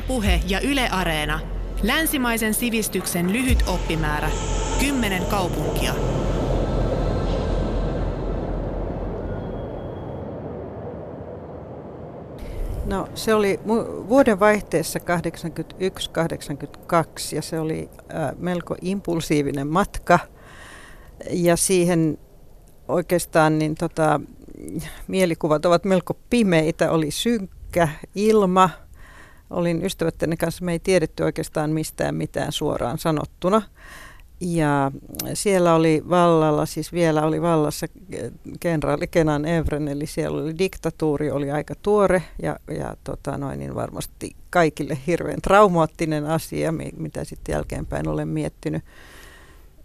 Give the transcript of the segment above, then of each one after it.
Ylepuhe ja Yle Areena. Länsimaisen sivistyksen lyhyt oppimäärä. Kymmenen kaupunkia. No se oli vuoden vaihteessa 81-82 ja se oli äh, melko impulsiivinen matka ja siihen oikeastaan niin tota, mielikuvat ovat melko pimeitä, oli synkkä ilma, olin ystävätteni kanssa, me ei tiedetty oikeastaan mistään mitään suoraan sanottuna. Ja siellä oli vallalla, siis vielä oli vallassa kenraali Kenan Evren, eli siellä oli diktatuuri, oli aika tuore ja, ja tota noin, niin varmasti kaikille hirveän traumaattinen asia, mitä sitten jälkeenpäin olen miettinyt.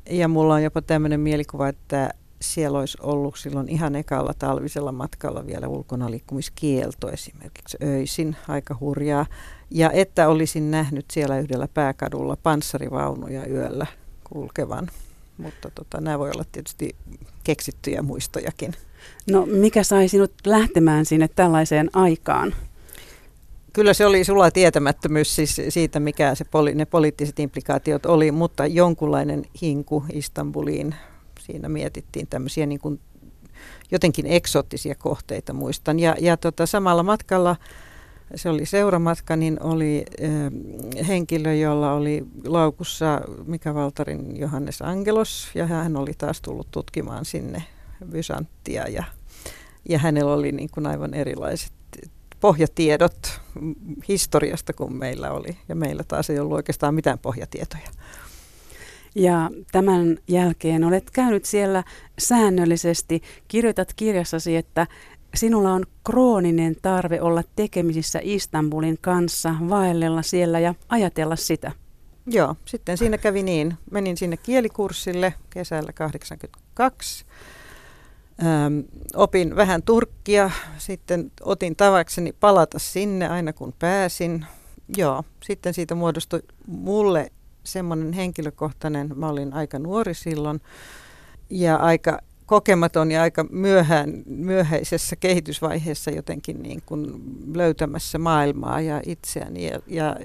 Ja mulla on jopa tämmöinen mielikuva, että siellä olisi ollut silloin ihan ekalla talvisella matkalla vielä ulkona liikkumiskielto esimerkiksi öisin, aika hurjaa. Ja että olisin nähnyt siellä yhdellä pääkadulla panssarivaunuja yöllä kulkevan. Mutta tota, nämä voi olla tietysti keksittyjä muistojakin. No mikä sai sinut lähtemään sinne tällaiseen aikaan? Kyllä se oli sulla tietämättömyys siis siitä, mikä se poli, ne poliittiset implikaatiot oli, mutta jonkunlainen hinku Istanbuliin. Siinä mietittiin tämmöisiä niin kuin jotenkin eksoottisia kohteita muistan. Ja, ja tota, samalla matkalla se oli seuramatka, niin oli äh, henkilö, jolla oli laukussa Mika Valtarin Johannes Angelos, ja hän oli taas tullut tutkimaan sinne Bysanttia, ja, ja hänellä oli niin kuin aivan erilaiset pohjatiedot historiasta kuin meillä oli, ja meillä taas ei ollut oikeastaan mitään pohjatietoja. Ja tämän jälkeen olet käynyt siellä säännöllisesti. Kirjoitat kirjassasi, että sinulla on krooninen tarve olla tekemisissä Istanbulin kanssa, vaellella siellä ja ajatella sitä. Joo, sitten siinä kävi niin. Menin sinne kielikurssille kesällä 82. Ähm, opin vähän turkkia, sitten otin tavakseni palata sinne aina kun pääsin. Joo, sitten siitä muodostui mulle semmoinen henkilökohtainen, mä olin aika nuori silloin ja aika kokematon ja aika myöhään, myöhäisessä kehitysvaiheessa jotenkin niin kuin löytämässä maailmaa ja itseäni. Ja, ja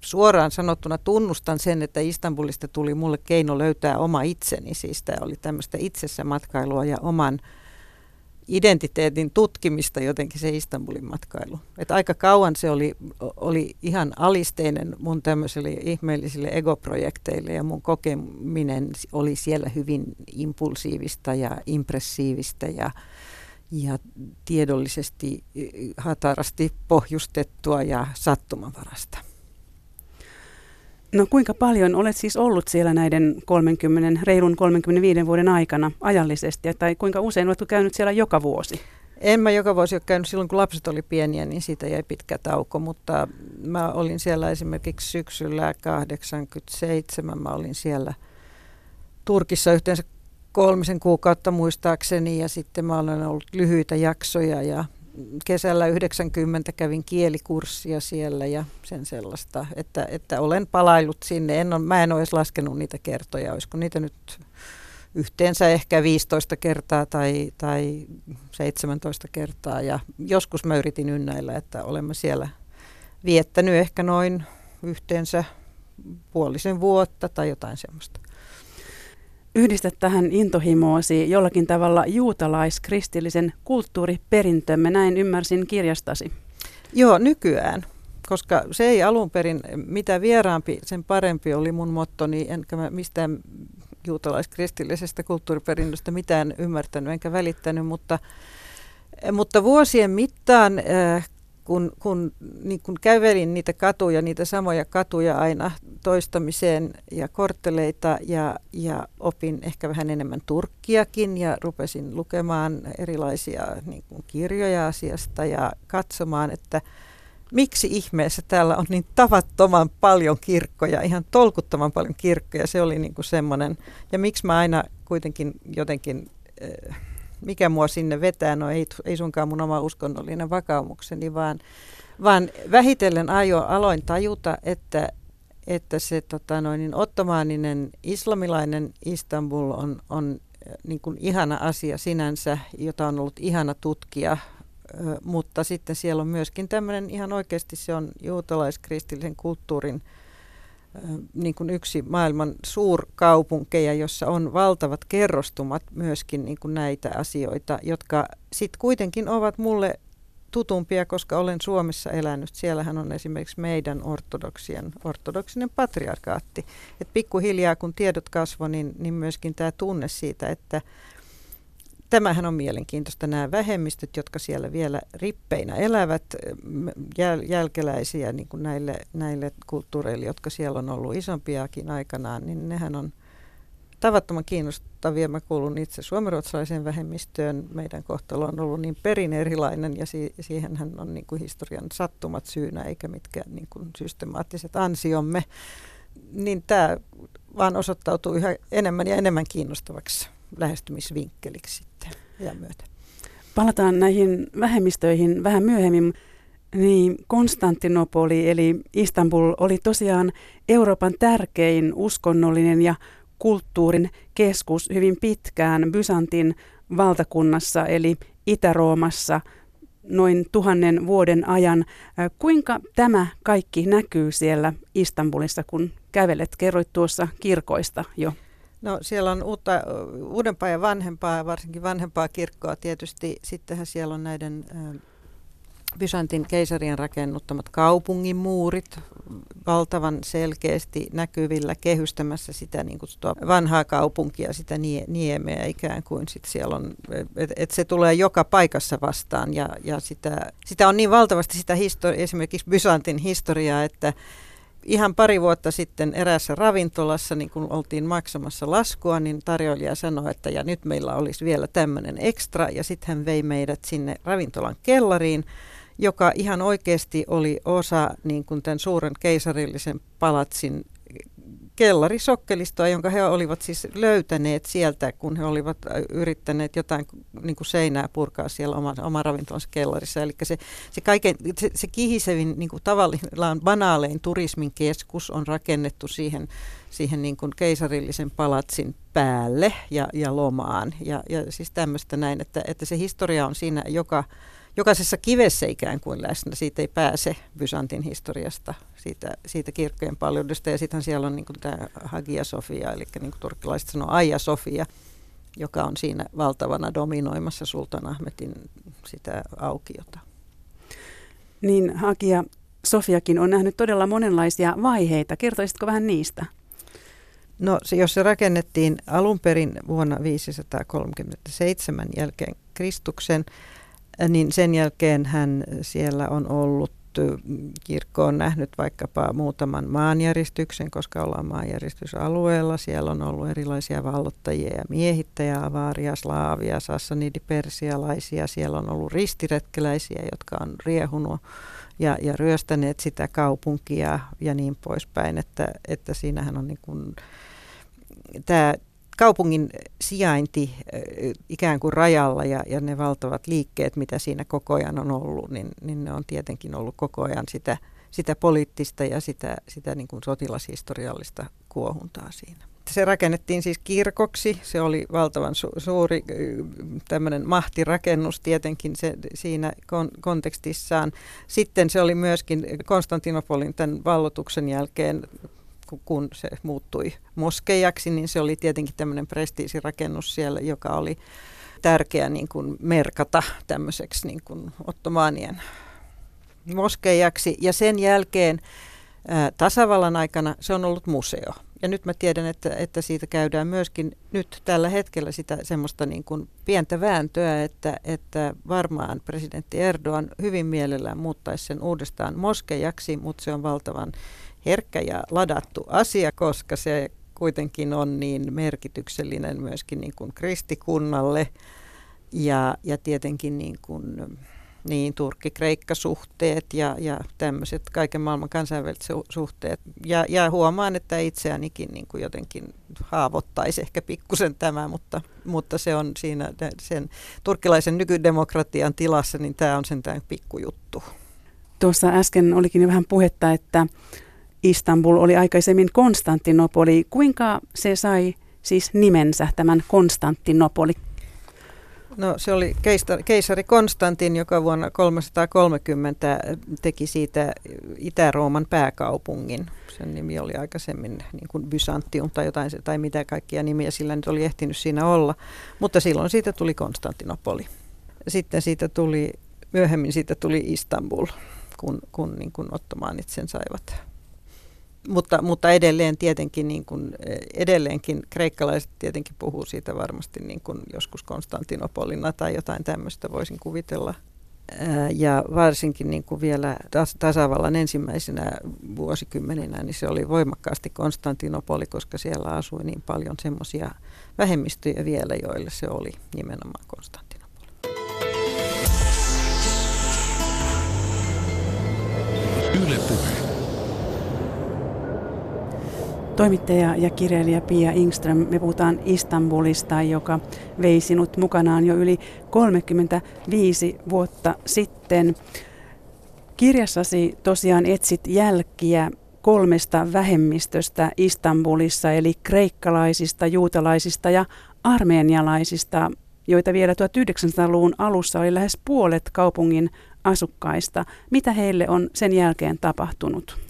suoraan sanottuna tunnustan sen, että Istanbulista tuli mulle keino löytää oma itseni. Siis tämä oli tämmöistä itsessä matkailua ja oman identiteetin tutkimista jotenkin se Istanbulin matkailu. Et aika kauan se oli, oli ihan alisteinen mun tämmöisille ihmeellisille egoprojekteille ja mun kokeminen oli siellä hyvin impulsiivista ja impressiivista ja, ja tiedollisesti hatarasti pohjustettua ja sattumanvarasta. No kuinka paljon olet siis ollut siellä näiden 30, reilun 35 vuoden aikana ajallisesti, tai kuinka usein oletko käynyt siellä joka vuosi? En mä joka vuosi ole käynyt. Silloin, kun lapset oli pieniä, niin siitä jäi pitkä tauko, mutta mä olin siellä esimerkiksi syksyllä 87, mä olin siellä Turkissa yhteensä kolmisen kuukautta muistaakseni. Ja sitten mä olen ollut lyhyitä jaksoja ja kesällä 90 kävin kielikurssia siellä ja sen sellaista, että, että olen palailut sinne. En ole, mä en ole edes laskenut niitä kertoja, olisiko niitä nyt yhteensä ehkä 15 kertaa tai, tai 17 kertaa. Ja joskus mä yritin ynnäillä, että olemme siellä viettänyt ehkä noin yhteensä puolisen vuotta tai jotain semmoista yhdistät tähän intohimoosi jollakin tavalla juutalaiskristillisen kulttuuriperintömme, näin ymmärsin kirjastasi. Joo, nykyään, koska se ei alun perin, mitä vieraampi, sen parempi oli mun mottoni, enkä mä mistään juutalaiskristillisestä kulttuuriperinnöstä mitään ymmärtänyt enkä välittänyt, mutta, mutta vuosien mittaan äh, kun, kun, niin kun kävelin niitä katuja, niitä samoja katuja aina toistamiseen ja kortteleita ja, ja opin ehkä vähän enemmän turkkiakin ja rupesin lukemaan erilaisia niin kuin kirjoja asiasta ja katsomaan, että miksi ihmeessä täällä on niin tavattoman paljon kirkkoja, ihan tolkuttoman paljon kirkkoja. Se oli niin kuin semmoinen, ja miksi mä aina kuitenkin jotenkin... Äh, mikä mua sinne vetää, no ei, ei sunkaan mun oma uskonnollinen vakaumukseni, vaan, vaan vähitellen ajo, aloin tajuta, että, että se tota noin, niin ottomaaninen islamilainen Istanbul on, on niin kuin ihana asia sinänsä, jota on ollut ihana tutkia. Mutta sitten siellä on myöskin tämmöinen ihan oikeasti se on juutalaiskristillisen kulttuurin niin kuin yksi maailman suurkaupunkeja, jossa on valtavat kerrostumat myöskin niin kuin näitä asioita, jotka sitten kuitenkin ovat mulle tutumpia, koska olen Suomessa elänyt. Siellähän on esimerkiksi meidän ortodoksien, ortodoksinen patriarkaatti. Et pikkuhiljaa kun tiedot kasvoi, niin, niin myöskin tämä tunne siitä, että tämähän on mielenkiintoista. Nämä vähemmistöt, jotka siellä vielä rippeinä elävät, jäl, jälkeläisiä niin kuin näille, näille kulttuureille, jotka siellä on ollut isompiakin aikanaan, niin nehän on tavattoman kiinnostavia. Mä kuulun itse suomenruotsalaiseen vähemmistöön. Meidän kohtalo on ollut niin perin erilainen ja si- siihenhän on niin kuin historian sattumat syynä eikä mitkään niin kuin systemaattiset ansiomme. Niin tämä vaan osoittautuu yhä enemmän ja enemmän kiinnostavaksi lähestymisvinkkeliksi sitten ja myötä. Palataan näihin vähemmistöihin vähän myöhemmin. Niin, Konstantinopoli eli Istanbul oli tosiaan Euroopan tärkein uskonnollinen ja kulttuurin keskus hyvin pitkään Byzantin valtakunnassa eli Itä-Roomassa noin tuhannen vuoden ajan. Kuinka tämä kaikki näkyy siellä Istanbulissa, kun kävelet? Kerroit tuossa kirkoista jo. No siellä on uutta, uudempaa ja vanhempaa, varsinkin vanhempaa kirkkoa tietysti. Sittenhän siellä on näiden Byzantin keisarien rakennuttamat kaupungin muurit valtavan selkeästi näkyvillä kehystämässä sitä niin kutsuttua vanhaa kaupunkia, sitä nie, niemeä ikään kuin. Sit siellä on, et, et se tulee joka paikassa vastaan ja, ja sitä, sitä on niin valtavasti sitä histori- esimerkiksi Byzantin historiaa, että ihan pari vuotta sitten eräässä ravintolassa, niin kun oltiin maksamassa laskua, niin tarjoilija sanoi, että ja nyt meillä olisi vielä tämmöinen ekstra, ja sitten hän vei meidät sinne ravintolan kellariin, joka ihan oikeasti oli osa niin kuin tämän suuren keisarillisen palatsin kellarisokkelistoa, jonka he olivat siis löytäneet sieltä, kun he olivat yrittäneet jotain niin kuin seinää purkaa siellä oma, oma ravintolansa kellarissa. Eli se, se, kaiken, se, se kihisevin niin kuin tavallaan banaalein turismin keskus on rakennettu siihen, siihen niin kuin keisarillisen palatsin päälle ja, ja lomaan. Ja, ja siis tämmöistä näin, että, että se historia on siinä joka jokaisessa kivessä ikään kuin läsnä. Siitä ei pääse Byzantin historiasta, siitä, siitä kirkkojen paljoudesta. Ja sitten siellä on niin kuin tämä Hagia Sofia, eli niin kuin turkkilaiset sanoo Aija Sofia, joka on siinä valtavana dominoimassa Sultan Ahmetin sitä aukiota. Niin Hagia Sofiakin on nähnyt todella monenlaisia vaiheita. Kertoisitko vähän niistä? No se, jos se rakennettiin alun perin vuonna 537 jälkeen Kristuksen, niin sen jälkeen hän siellä on ollut kirkko on nähnyt vaikkapa muutaman maanjäristyksen, koska ollaan maanjäristysalueella. Siellä on ollut erilaisia vallottajia ja miehittäjä, avaaria, slaavia, sassanidipersialaisia. Siellä on ollut ristiretkeläisiä, jotka on riehunut ja, ja ryöstäneet sitä kaupunkia ja niin poispäin. Että, että siinähän on niin kuin, tämä kaupungin sijainti ikään kuin rajalla ja, ja ne valtavat liikkeet, mitä siinä koko ajan on ollut, niin, niin ne on tietenkin ollut koko ajan sitä, sitä poliittista ja sitä, sitä niin kuin sotilashistoriallista kuohuntaa siinä. Se rakennettiin siis kirkoksi, se oli valtavan su- suuri tämmöinen mahtirakennus tietenkin se, siinä kon- kontekstissaan. Sitten se oli myöskin Konstantinopolin tämän vallotuksen jälkeen kun se muuttui moskeijaksi, niin se oli tietenkin tämmöinen prestiisirakennus siellä, joka oli tärkeä niin kuin merkata tämmöiseksi niin kuin ottomaanien moskeijaksi. Ja sen jälkeen ää, tasavallan aikana se on ollut museo. Ja nyt mä tiedän, että, että siitä käydään myöskin nyt tällä hetkellä sitä semmoista niin kuin pientä vääntöä, että, että varmaan presidentti Erdogan hyvin mielellään muuttaisi sen uudestaan moskeijaksi, mutta se on valtavan herkkä ja ladattu asia, koska se kuitenkin on niin merkityksellinen myöskin niin kuin kristikunnalle ja, ja tietenkin niin kuin, niin Turkki-Kreikka-suhteet ja, ja tämmöiset kaiken maailman kansainväliset suhteet. Ja, ja huomaan, että itseänikin niin kuin jotenkin haavoittaisi ehkä pikkusen tämä, mutta, mutta se on siinä sen turkkilaisen nykydemokratian tilassa, niin tämä on sentään pikkujuttu. Tuossa äsken olikin jo vähän puhetta, että Istanbul oli aikaisemmin Konstantinopoli. Kuinka se sai siis nimensä, tämän Konstantinopoli? No se oli keisari Konstantin, joka vuonna 330 teki siitä Itä-Rooman pääkaupungin. Sen nimi oli aikaisemmin niin kuin Byzantium tai jotain, tai mitä kaikkia nimiä sillä nyt oli ehtinyt siinä olla. Mutta silloin siitä tuli Konstantinopoli. Sitten siitä tuli, myöhemmin siitä tuli Istanbul, kun, kun niin kuin ottomaanit sen saivat mutta, mutta edelleen tietenkin, niin kuin, edelleenkin kreikkalaiset tietenkin puhuu siitä varmasti niin kuin joskus Konstantinopolina tai jotain tämmöistä voisin kuvitella. Ja varsinkin niin kuin vielä tasavallan ensimmäisenä vuosikymmeninä, niin se oli voimakkaasti Konstantinopoli, koska siellä asui niin paljon semmoisia vähemmistöjä vielä, joille se oli nimenomaan Konstantinopoli. Yle puhe. Toimittaja ja kirjailija Pia Ingström, me puhutaan Istanbulista, joka vei sinut mukanaan jo yli 35 vuotta sitten. Kirjassasi tosiaan etsit jälkiä kolmesta vähemmistöstä Istanbulissa, eli kreikkalaisista, juutalaisista ja armeenialaisista, joita vielä 1900-luvun alussa oli lähes puolet kaupungin asukkaista. Mitä heille on sen jälkeen tapahtunut?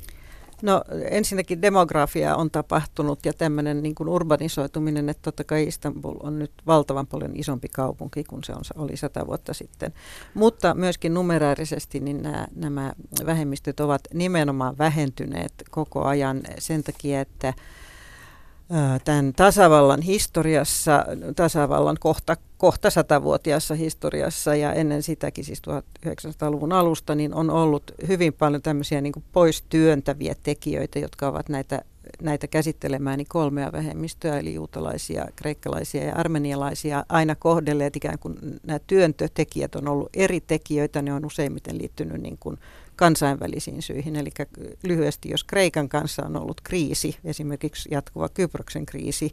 No ensinnäkin demografia on tapahtunut ja tämmöinen niin kuin urbanisoituminen, että totta kai Istanbul on nyt valtavan paljon isompi kaupunki kuin se on, oli sata vuotta sitten. Mutta myöskin numeraarisesti niin nämä, nämä vähemmistöt ovat nimenomaan vähentyneet koko ajan sen takia, että tämän tasavallan historiassa, tasavallan kohta, kohta satavuotiaassa historiassa ja ennen sitäkin siis 1900-luvun alusta, niin on ollut hyvin paljon tämmöisiä niin pois työntäviä tekijöitä, jotka ovat näitä, näitä käsittelemään niin kolmea vähemmistöä, eli juutalaisia, kreikkalaisia ja armenialaisia aina kohdelleet ikään kuin nämä työntötekijät on ollut eri tekijöitä, ne on useimmiten liittynyt niin kuin kansainvälisiin syihin. Eli lyhyesti, jos Kreikan kanssa on ollut kriisi, esimerkiksi jatkuva Kyproksen kriisi,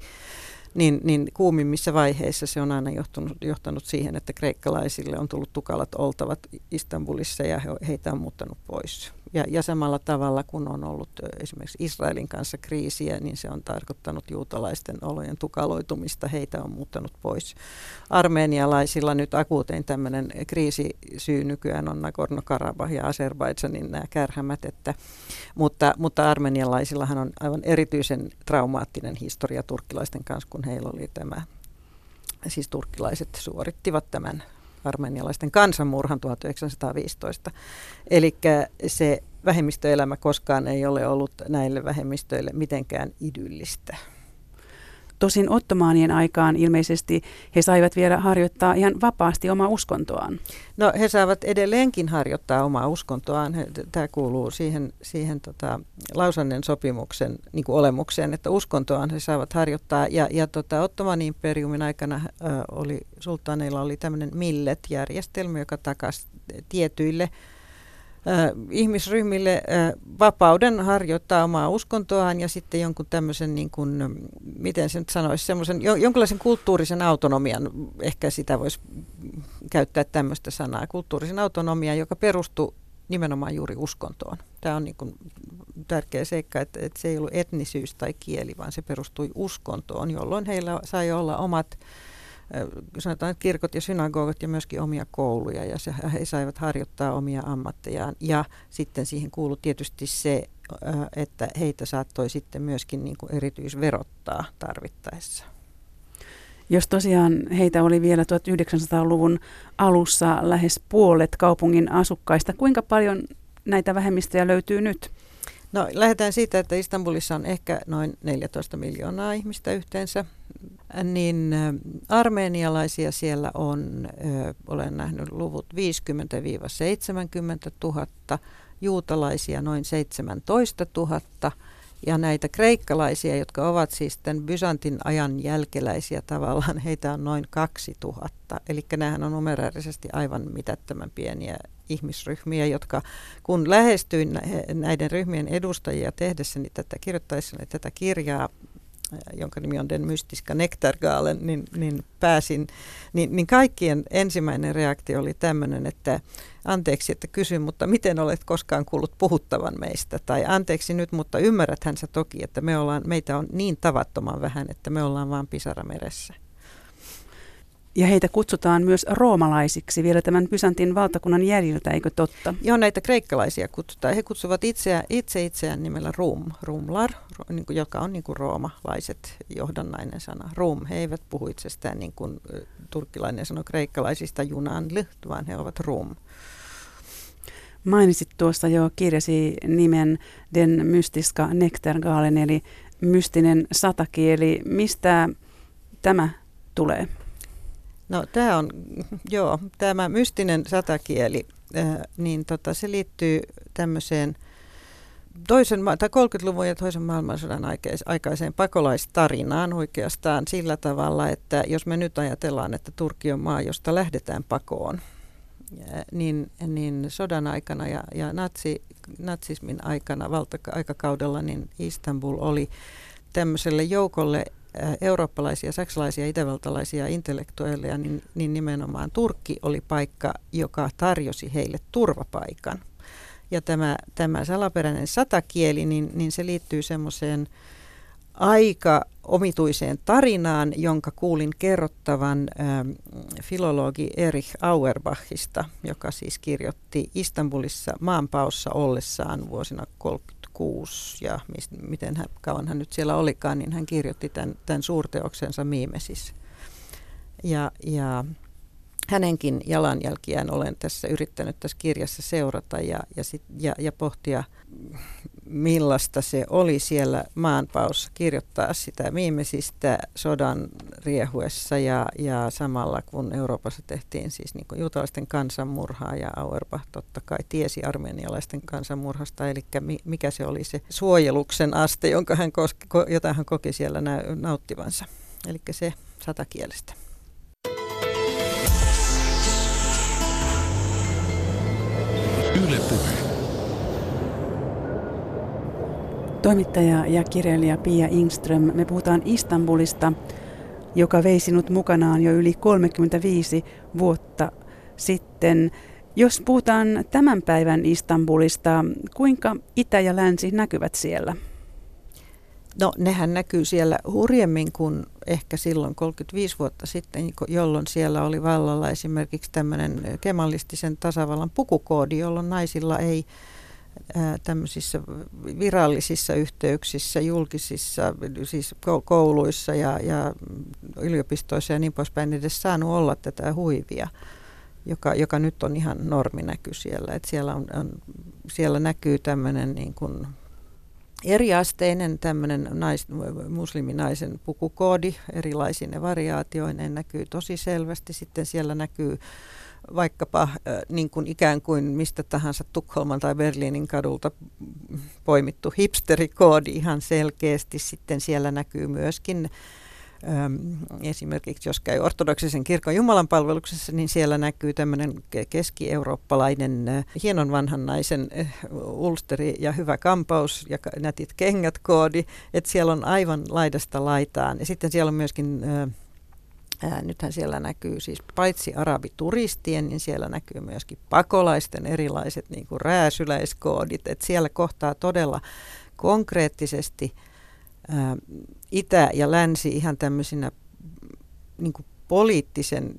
niin, niin kuumimmissa vaiheissa se on aina johtunut, johtanut siihen, että kreikkalaisille on tullut tukalat oltavat Istanbulissa ja he, heitä on muuttanut pois. Ja, ja samalla tavalla kun on ollut esimerkiksi Israelin kanssa kriisiä, niin se on tarkoittanut juutalaisten olojen tukaloitumista, heitä on muuttanut pois. Armeenialaisilla nyt akuutein tämmöinen kriisisyy nykyään on Nagorno-Karabah ja Azerbaidsanin nämä kärhämät, että, mutta, mutta armenialaisillahan on aivan erityisen traumaattinen historia turkkilaisten kanssa, kun heillä oli tämä, siis turkkilaiset suorittivat tämän armenialaisten kansanmurhan 1915. Eli se vähemmistöelämä koskaan ei ole ollut näille vähemmistöille mitenkään idyllistä. Tosin ottomaanien aikaan ilmeisesti he saivat vielä harjoittaa ihan vapaasti omaa uskontoaan. No he saavat edelleenkin harjoittaa omaa uskontoaan. Tämä kuuluu siihen, siihen tota, Lausannen sopimuksen niin kuin olemukseen, että uskontoaan he saavat harjoittaa. Ja, ja tota, Ottoman imperiumin aikana ä, oli, sultaaneilla oli tämmöinen millet-järjestelmä, joka takasi tietyille ihmisryhmille vapauden harjoittaa omaa uskontoaan ja sitten jonkun tämmöisen, niin kuin, miten se nyt sanoisi, semmoisen, jonkinlaisen kulttuurisen autonomian, ehkä sitä voisi käyttää tämmöistä sanaa, kulttuurisen autonomian, joka perustuu nimenomaan juuri uskontoon. Tämä on niin kuin tärkeä seikka, että, että se ei ollut etnisyys tai kieli, vaan se perustui uskontoon, jolloin heillä sai olla omat sanotaan, että kirkot ja synagogat ja myöskin omia kouluja ja se, he saivat harjoittaa omia ammattejaan. Ja sitten siihen kuului tietysti se, että heitä saattoi sitten myöskin niin kuin erityisverottaa tarvittaessa. Jos tosiaan heitä oli vielä 1900-luvun alussa lähes puolet kaupungin asukkaista, kuinka paljon näitä vähemmistöjä löytyy nyt? No lähdetään siitä, että Istanbulissa on ehkä noin 14 miljoonaa ihmistä yhteensä niin armeenialaisia siellä on, olen nähnyt luvut 50-70 000, juutalaisia noin 17 000 ja näitä kreikkalaisia, jotka ovat siis tämän Byzantin ajan jälkeläisiä tavallaan, heitä on noin 2000. Eli nämähän on numeraarisesti aivan mitättömän pieniä ihmisryhmiä, jotka kun lähestyin näiden ryhmien edustajia tehdessäni tätä, kirjoittaessani tätä kirjaa, jonka nimi on Den mystiska nektargaalen, niin, niin pääsin, niin, niin kaikkien ensimmäinen reaktio oli tämmöinen, että anteeksi, että kysyn, mutta miten olet koskaan kuullut puhuttavan meistä? Tai anteeksi nyt, mutta ymmärräthän sä toki, että me ollaan, meitä on niin tavattoman vähän, että me ollaan vaan pisara meressä. Ja heitä kutsutaan myös roomalaisiksi vielä tämän Byzantin valtakunnan jäljiltä, eikö totta? Joo, näitä kreikkalaisia kutsutaan. He kutsuvat itseä, itse itseään nimellä Rum, Rumlar, niin joka on niin kuin roomalaiset johdannainen sana. Rum, he eivät puhu itsestään niin kuin turkkilainen sanoo kreikkalaisista junanl, vaan he ovat Rum. Mainitsit tuossa jo kirjasi nimen Den mystiska nektargaalen, eli mystinen satakieli. Mistä tämä tulee? No tämä on, joo, tämä mystinen satakieli, äh, niin tota, se liittyy tämmöiseen toisen, tai 30-luvun ja toisen maailmansodan aikaiseen pakolaistarinaan oikeastaan sillä tavalla, että jos me nyt ajatellaan, että Turkki on maa, josta lähdetään pakoon, niin, niin sodan aikana ja, ja natsi, natsismin aikana, valta-aikakaudella, niin Istanbul oli tämmöiselle joukolle eurooppalaisia, saksalaisia, itävaltalaisia intellektuelleja, niin, niin nimenomaan Turkki oli paikka, joka tarjosi heille turvapaikan. Ja tämä, tämä salaperäinen satakieli, niin, niin se liittyy semmoiseen aika omituiseen tarinaan, jonka kuulin kerrottavan ähm, filologi Erich Auerbachista, joka siis kirjoitti Istanbulissa maanpaossa ollessaan vuosina 36 ja mis, miten hän, kauan hän nyt siellä olikaan, niin hän kirjoitti tämän, tämän suurteoksensa Miimesis. Ja, ja hänenkin jalanjälkiään olen tässä yrittänyt tässä kirjassa seurata ja, ja, sit, ja, ja pohtia, millaista se oli siellä maanpaossa kirjoittaa sitä viimeisistä sodan riehuessa ja, ja samalla kun Euroopassa tehtiin siis niin juutalaisten kansanmurhaa ja Auerbach totta kai tiesi armenialaisten kansanmurhasta, eli mikä se oli se suojeluksen aste, jonka hän koski, jota hän koki siellä nauttivansa. Eli se satakielestä. Yle Puhe. Toimittaja ja kirjailija Pia Ingström, me puhutaan Istanbulista, joka vei sinut mukanaan jo yli 35 vuotta sitten. Jos puhutaan tämän päivän Istanbulista, kuinka itä ja länsi näkyvät siellä? No nehän näkyy siellä hurjemmin kuin ehkä silloin 35 vuotta sitten, jolloin siellä oli vallalla esimerkiksi tämmöinen kemallistisen tasavallan pukukoodi, jolloin naisilla ei tämmöisissä virallisissa yhteyksissä, julkisissa, siis kouluissa ja, ja yliopistoissa ja niin poispäin edes saanut olla tätä huivia, joka, joka nyt on ihan norminäky siellä. Et siellä, on, on, siellä näkyy tämmöinen niin kuin eriasteinen tämmöinen nais, musliminaisen pukukoodi erilaisine variaatioineen näkyy tosi selvästi. Sitten siellä näkyy vaikkapa niin kuin ikään kuin mistä tahansa Tukholman tai Berliinin kadulta poimittu hipsterikoodi ihan selkeästi. Sitten siellä näkyy myöskin esimerkiksi jos käy ortodoksisen kirkon Jumalan palveluksessa, niin siellä näkyy tämmöinen keski-eurooppalainen hienon vanhan naisen ulsteri ja hyvä kampaus ja nätit kengät koodi, että siellä on aivan laidasta laitaan. Ja sitten siellä on myöskin Ää, nythän siellä näkyy siis paitsi arabituristien, niin siellä näkyy myöskin pakolaisten erilaiset niin kuin rääsyläiskoodit. että siellä kohtaa todella konkreettisesti ää, itä ja länsi ihan tämmöisinä niin kuin poliittisen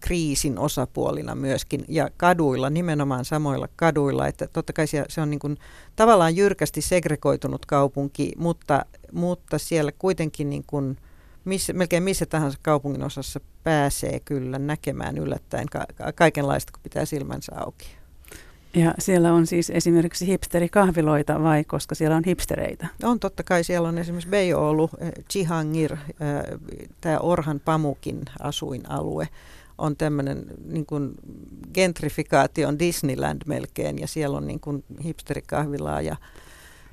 kriisin osapuolina myöskin ja kaduilla, nimenomaan samoilla kaduilla, että totta kai se on niin kuin tavallaan jyrkästi segregoitunut kaupunki, mutta, mutta siellä kuitenkin niin kuin missä, melkein missä tahansa kaupungin osassa pääsee kyllä näkemään yllättäen ka- kaikenlaista, kun pitää silmänsä auki. Ja siellä on siis esimerkiksi hipsterikahviloita vai koska siellä on hipstereitä? On totta kai. Siellä on esimerkiksi Beyoğlu, eh, Cihangir, eh, tämä Orhan Pamukin asuinalue on tämmöinen niin kuin gentrifikaation Disneyland melkein ja siellä on niin kuin hipsterikahvilaa ja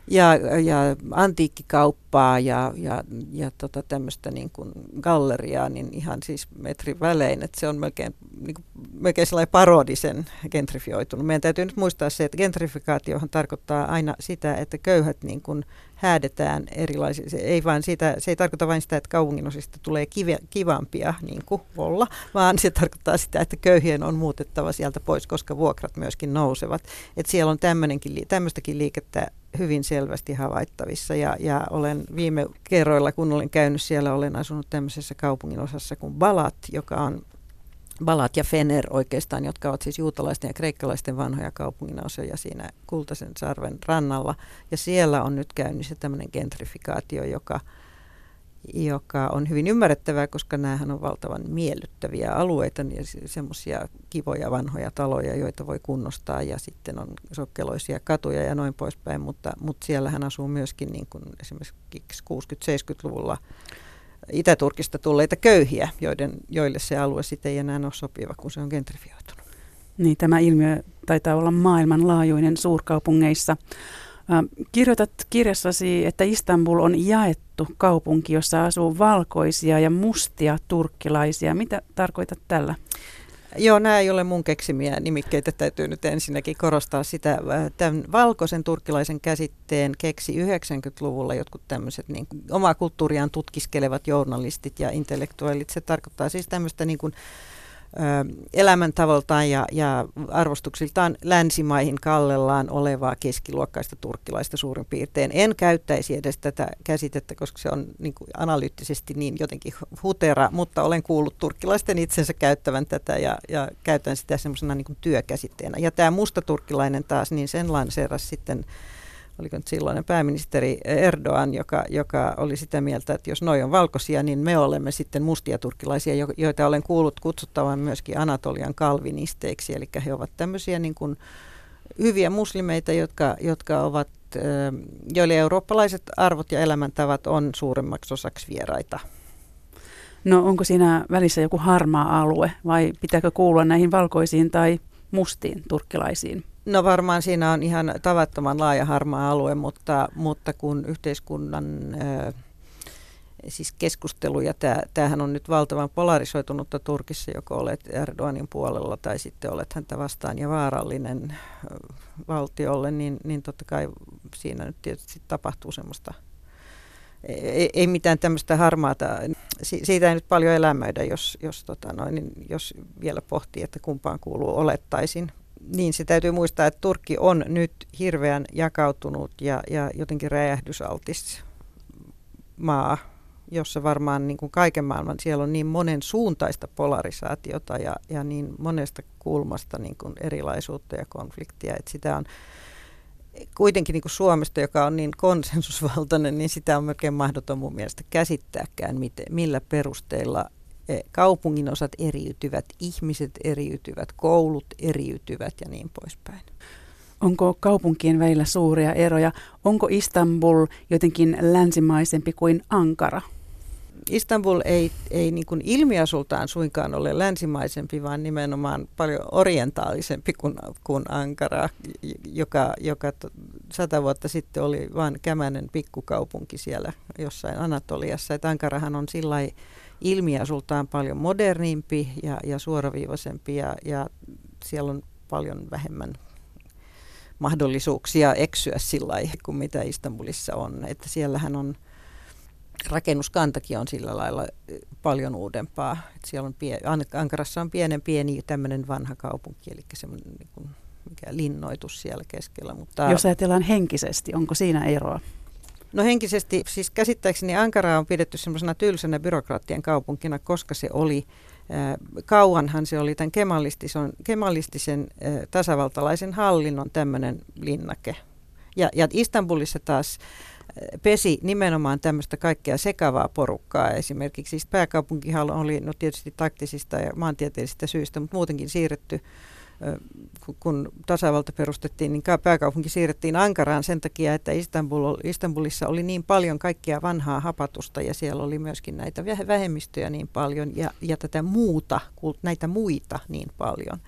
ja, ja antiikkikauppaa ja, ja, ja tota tämmöistä niin kuin galleriaa, niin ihan siis metrin välein, että se on melkein, niin kuin, melkein sellainen parodisen gentrifioitunut. Meidän täytyy nyt muistaa se, että gentrifikaatiohan tarkoittaa aina sitä, että köyhät niin kuin häädetään erilaisia. Se ei, vaan siitä, se ei tarkoita vain sitä, että kaupunginosista tulee kive, kivampia niin kuin olla, vaan se tarkoittaa sitä, että köyhien on muutettava sieltä pois, koska vuokrat myöskin nousevat. Et siellä on tämmöistäkin liikettä hyvin selvästi havaittavissa ja, ja olen viime kerroilla, kun olen käynyt siellä, olen asunut tämmöisessä kaupungin osassa kuin Balat, joka on Balat ja Fener oikeastaan, jotka ovat siis juutalaisten ja kreikkalaisten vanhoja kaupunginosia siinä Kultaisen sarven rannalla. Ja siellä on nyt käynnissä tämmöinen gentrifikaatio, joka, joka on hyvin ymmärrettävää, koska näähän on valtavan miellyttäviä alueita ja semmoisia kivoja vanhoja taloja, joita voi kunnostaa ja sitten on sokkeloisia katuja ja noin poispäin, mutta, mutta siellähän asuu myöskin niin kuin esimerkiksi 60-70-luvulla Itä-Turkista tulleita köyhiä, joiden, joille se alue sitten ei enää ole sopiva, kun se on gentrifioitunut. Niin, tämä ilmiö taitaa olla maailmanlaajuinen suurkaupungeissa. Kirjoitat kirjassasi, että Istanbul on jaettu kaupunki, jossa asuu valkoisia ja mustia turkkilaisia. Mitä tarkoitat tällä? Joo, nämä ei ole mun keksimiä nimikkeitä. Täytyy nyt ensinnäkin korostaa sitä. Äh, tämän valkoisen turkkilaisen käsitteen keksi 90-luvulla jotkut tämmöiset niin omaa kulttuuriaan tutkiskelevat journalistit ja intellektuaalit. Se tarkoittaa siis tämmöistä niin kuin, elämäntavoltaan ja, ja arvostuksiltaan länsimaihin kallellaan olevaa keskiluokkaista turkkilaista suurin piirtein. En käyttäisi edes tätä käsitettä, koska se on niin kuin analyyttisesti niin jotenkin hutera, mutta olen kuullut turkkilaisten itsensä käyttävän tätä ja, ja käytän sitä semmoisena niin työkäsitteenä. Ja tämä musta turkkilainen taas, niin sen lanseerasi sitten oliko nyt silloinen pääministeri Erdogan, joka, joka oli sitä mieltä, että jos noi on valkoisia, niin me olemme sitten mustia turkkilaisia, joita olen kuullut kutsuttavan myöskin Anatolian kalvinisteiksi. Eli he ovat tämmöisiä niin kuin hyviä muslimeita, jotka, jotka ovat, joille eurooppalaiset arvot ja elämäntavat on suurimmaksi osaksi vieraita. No onko siinä välissä joku harmaa alue vai pitääkö kuulua näihin valkoisiin tai mustiin turkkilaisiin? No varmaan siinä on ihan tavattoman laaja harmaa alue, mutta, mutta kun yhteiskunnan siis keskustelu, ja tämähän on nyt valtavan polarisoitunutta Turkissa, joko olet Erdoganin puolella tai sitten olet häntä vastaan ja vaarallinen valtiolle, niin, niin totta kai siinä nyt tietysti tapahtuu semmoista ei, ei mitään tämmöistä harmaata, si, siitä ei nyt paljon elämöidä, jos, jos, tota noin, niin jos vielä pohtii, että kumpaan kuuluu olettaisin niin se täytyy muistaa, että Turkki on nyt hirveän jakautunut ja, ja jotenkin räjähdysaltis maa, jossa varmaan niin kuin kaiken maailman, siellä on niin monen suuntaista polarisaatiota ja, ja niin monesta kulmasta niin kuin erilaisuutta ja konfliktia, että sitä on kuitenkin niin kuin Suomesta, joka on niin konsensusvaltainen, niin sitä on melkein mahdoton mun mielestä käsittääkään, miten, millä perusteilla kaupungin osat eriytyvät, ihmiset eriytyvät, koulut eriytyvät ja niin poispäin. Onko kaupunkien välillä suuria eroja? Onko Istanbul jotenkin länsimaisempi kuin Ankara? Istanbul ei, ei niin kuin ilmiasultaan suinkaan ole länsimaisempi, vaan nimenomaan paljon orientaalisempi kuin, kuin Ankara, joka, joka sata vuotta sitten oli vain kämänen pikkukaupunki siellä jossain Anatoliassa. Et Ankarahan on sillä ilmiasultaan paljon modernimpi ja, ja suoraviivaisempi ja, ja siellä on paljon vähemmän mahdollisuuksia eksyä sillä kuin mitä Istanbulissa on. Että siellähän on rakennuskantakin on sillä lailla paljon uudempaa. Että siellä on pie, Ankarassa on pienen pieni tämmöinen vanha kaupunki, eli semmoinen niin kuin, mikä linnoitus siellä keskellä. Mutta Jos ajatellaan henkisesti, onko siinä eroa? No henkisesti, siis käsittääkseni Ankara on pidetty semmoisena tylsänä byrokraattien kaupunkina, koska se oli äh, kauanhan se oli tämän kemalistisen, kemalistisen äh, tasavaltalaisen hallinnon tämmöinen linnake. Ja, ja Istanbulissa taas äh, pesi nimenomaan tämmöistä kaikkea sekavaa porukkaa. Esimerkiksi siis pääkaupunkihan oli no tietysti taktisista ja maantieteellisistä syistä, mutta muutenkin siirretty kun tasavalta perustettiin, niin pääkaupunki siirrettiin Ankaraan sen takia, että Istanbul, Istanbulissa oli niin paljon kaikkea vanhaa hapatusta ja siellä oli myöskin näitä vähemmistöjä niin paljon ja, ja tätä muuta, näitä muita niin paljon.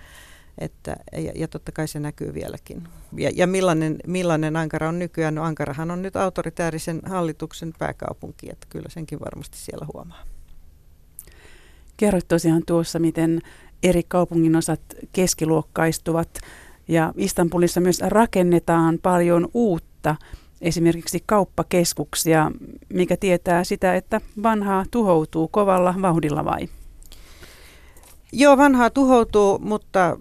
Että, ja, ja totta kai se näkyy vieläkin. Ja, ja millainen, millainen Ankara on nykyään? No Ankarahan on nyt autoritäärisen hallituksen pääkaupunki, että kyllä senkin varmasti siellä huomaa. Kerroit tosiaan tuossa, miten eri kaupunginosat keskiluokkaistuvat ja Istanbulissa myös rakennetaan paljon uutta. esimerkiksi kauppakeskuksia, mikä tietää sitä, että vanhaa tuhoutuu kovalla vauhdilla vai? Joo, vanhaa tuhoutuu, mutta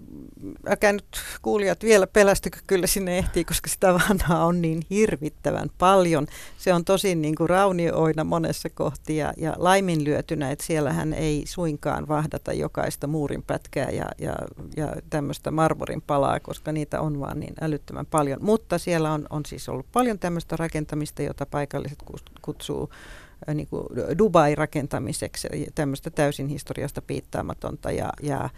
älkää nyt kuulijat vielä pelästykö, kyllä sinne ehtii, koska sitä vanhaa on niin hirvittävän paljon. Se on tosin niin kuin raunioina monessa kohti ja, ja laiminlyötynä, että siellähän ei suinkaan vahdata jokaista muurinpätkää ja, ja, ja tämmöistä marmorin palaa, koska niitä on vaan niin älyttömän paljon. Mutta siellä on, on siis ollut paljon tämmöistä rakentamista, jota paikalliset kutsuu niin kuin Dubai-rakentamiseksi, tämmöistä täysin historiasta piittaamatonta ja, ja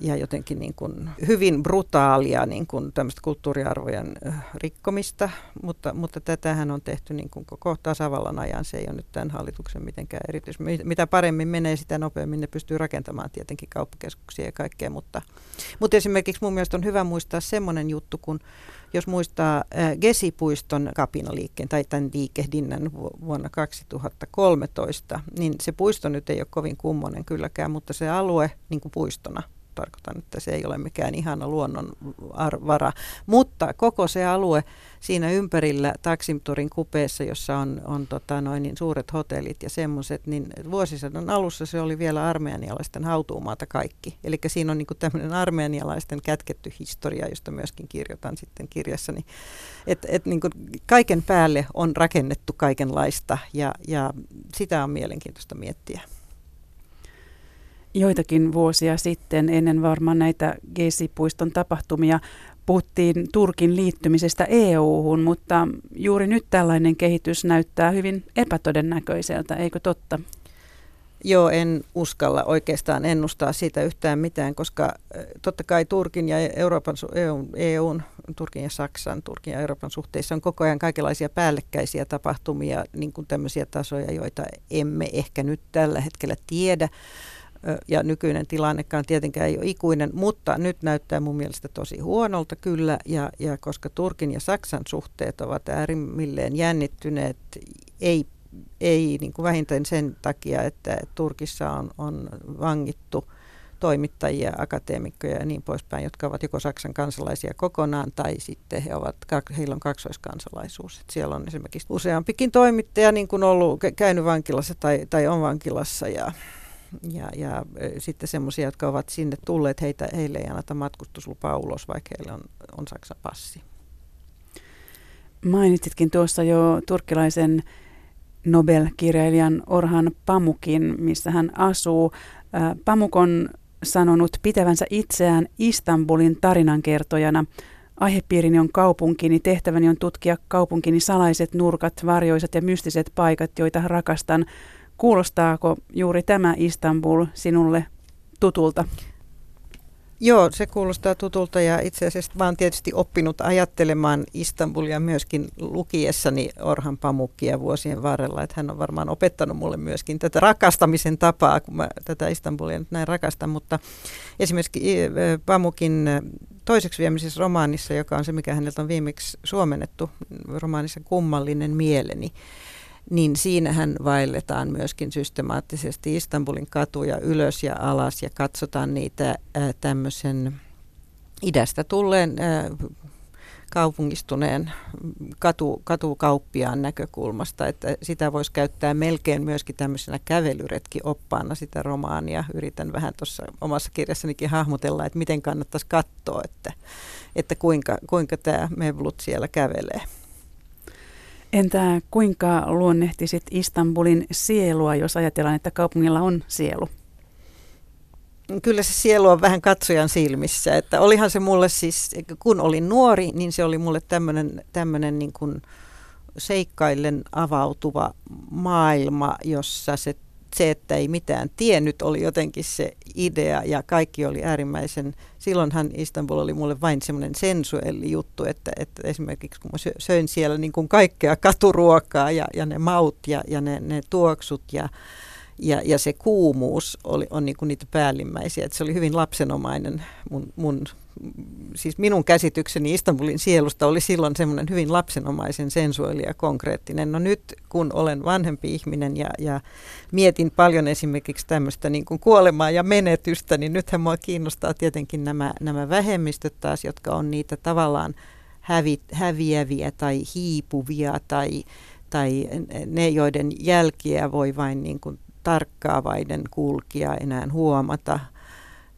ja jotenkin niin kuin hyvin brutaalia niin kuin kulttuuriarvojen rikkomista, mutta, mutta tätähän on tehty niin kuin koko tasavallan ajan. Se ei ole nyt tämän hallituksen mitenkään erityis. Mitä paremmin menee, sitä nopeammin ne pystyy rakentamaan tietenkin kauppakeskuksia ja kaikkea, mutta, mutta esimerkiksi mun mielestä on hyvä muistaa semmoinen juttu, kun jos muistaa Gesipuiston kapinaliikkeen tai tämän liikehdinnän vuonna 2013, niin se puisto nyt ei ole kovin kummonen kylläkään, mutta se alue niin kuin puistona tarkoitan, että se ei ole mikään ihana luonnonvara, mutta koko se alue siinä ympärillä Taksimturin kupeessa, jossa on, on tota noin, niin suuret hotellit ja semmoiset, niin vuosisadan alussa se oli vielä armeanialaisten hautuumaata kaikki. Eli siinä on niin tämmöinen armeanialaisten kätketty historia, josta myöskin kirjoitan sitten kirjassani. Että et niin kaiken päälle on rakennettu kaikenlaista ja, ja sitä on mielenkiintoista miettiä joitakin vuosia sitten, ennen varmaan näitä Gezi-puiston tapahtumia, puhuttiin Turkin liittymisestä EU-hun, mutta juuri nyt tällainen kehitys näyttää hyvin epätodennäköiseltä, eikö totta? Joo, en uskalla oikeastaan ennustaa siitä yhtään mitään, koska totta kai Turkin ja Euroopan, EUn, EUn, Turkin ja Saksan, Turkin ja Euroopan suhteissa on koko ajan kaikenlaisia päällekkäisiä tapahtumia, niin kuin tämmöisiä tasoja, joita emme ehkä nyt tällä hetkellä tiedä ja nykyinen tilannekaan tietenkään ei ole ikuinen, mutta nyt näyttää mun mielestä tosi huonolta kyllä, ja, ja koska Turkin ja Saksan suhteet ovat äärimmilleen jännittyneet, ei, ei niin kuin vähintään sen takia, että Turkissa on, on vangittu toimittajia, akateemikkoja ja niin poispäin, jotka ovat joko Saksan kansalaisia kokonaan tai sitten he ovat, heillä on kaksoiskansalaisuus. Et siellä on esimerkiksi useampikin toimittaja niin kuin ollut käynyt vankilassa tai, tai on vankilassa ja ja, ja sitten semmoisia, jotka ovat sinne tulleet, heitä, heille ei anneta matkustuslupaa ulos, vaikka heillä on, on Saksan passi. Mainitsitkin tuossa jo turkkilaisen Nobel-kirjailijan Orhan Pamukin, missä hän asuu. Pamuk on sanonut pitävänsä itseään Istanbulin tarinankertojana. Aihepiirini on kaupunkini, tehtäväni on tutkia kaupunkini salaiset nurkat, varjoisat ja mystiset paikat, joita rakastan. Kuulostaako juuri tämä Istanbul sinulle tutulta? Joo, se kuulostaa tutulta ja itse asiassa mä oon tietysti oppinut ajattelemaan Istanbulia myöskin lukiessani Orhan Pamukkia vuosien varrella. Että hän on varmaan opettanut mulle myöskin tätä rakastamisen tapaa, kun mä tätä Istanbulia nyt näin rakastan. Mutta esimerkiksi Pamukin toiseksi viemisessä romaanissa, joka on se, mikä häneltä on viimeksi suomennettu, romaanissa Kummallinen mieleni, niin siinähän vaelletaan myöskin systemaattisesti Istanbulin katuja ylös ja alas ja katsotaan niitä ää, tämmöisen idästä tulleen ää, kaupungistuneen katu, katukauppiaan näkökulmasta, että sitä voisi käyttää melkein myöskin tämmöisenä kävelyretki-oppaana sitä romaania. Yritän vähän tuossa omassa kirjassanikin hahmotella, että miten kannattaisi katsoa, että, että kuinka, kuinka tämä Mevlut siellä kävelee. Entä kuinka luonnehtisit Istanbulin sielua, jos ajatellaan, että kaupungilla on sielu? Kyllä se sielu on vähän katsojan silmissä. Että olihan se mulle siis, kun olin nuori, niin se oli mulle tämmöinen niin seikkaillen avautuva maailma, jossa se se, että ei mitään tiennyt, oli jotenkin se idea ja kaikki oli äärimmäisen, silloinhan Istanbul oli mulle vain semmoinen sensuelli juttu, että, että esimerkiksi kun mä söin siellä niin kuin kaikkea katuruokaa ja, ja ne maut ja, ja ne, ne tuoksut ja, ja, ja se kuumuus oli, on niin kuin niitä päällimmäisiä, että se oli hyvin lapsenomainen mun, mun siis minun käsitykseni Istanbulin sielusta oli silloin semmoinen hyvin lapsenomaisen sensuaali ja konkreettinen. No nyt kun olen vanhempi ihminen ja, ja mietin paljon esimerkiksi tämmöistä niin kuolemaa ja menetystä, niin nythän mua kiinnostaa tietenkin nämä, nämä vähemmistöt taas, jotka on niitä tavallaan hävi, häviäviä tai hiipuvia tai, tai ne, joiden jälkiä voi vain niin kuin tarkkaavainen kulkija enää huomata.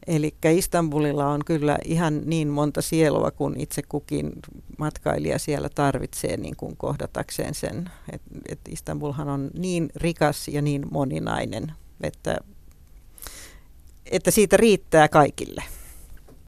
Eli Istanbulilla on kyllä ihan niin monta sielua kuin itse kukin matkailija siellä tarvitsee niin kuin kohdatakseen sen. Et, et Istanbulhan on niin rikas ja niin moninainen, että, että siitä riittää kaikille.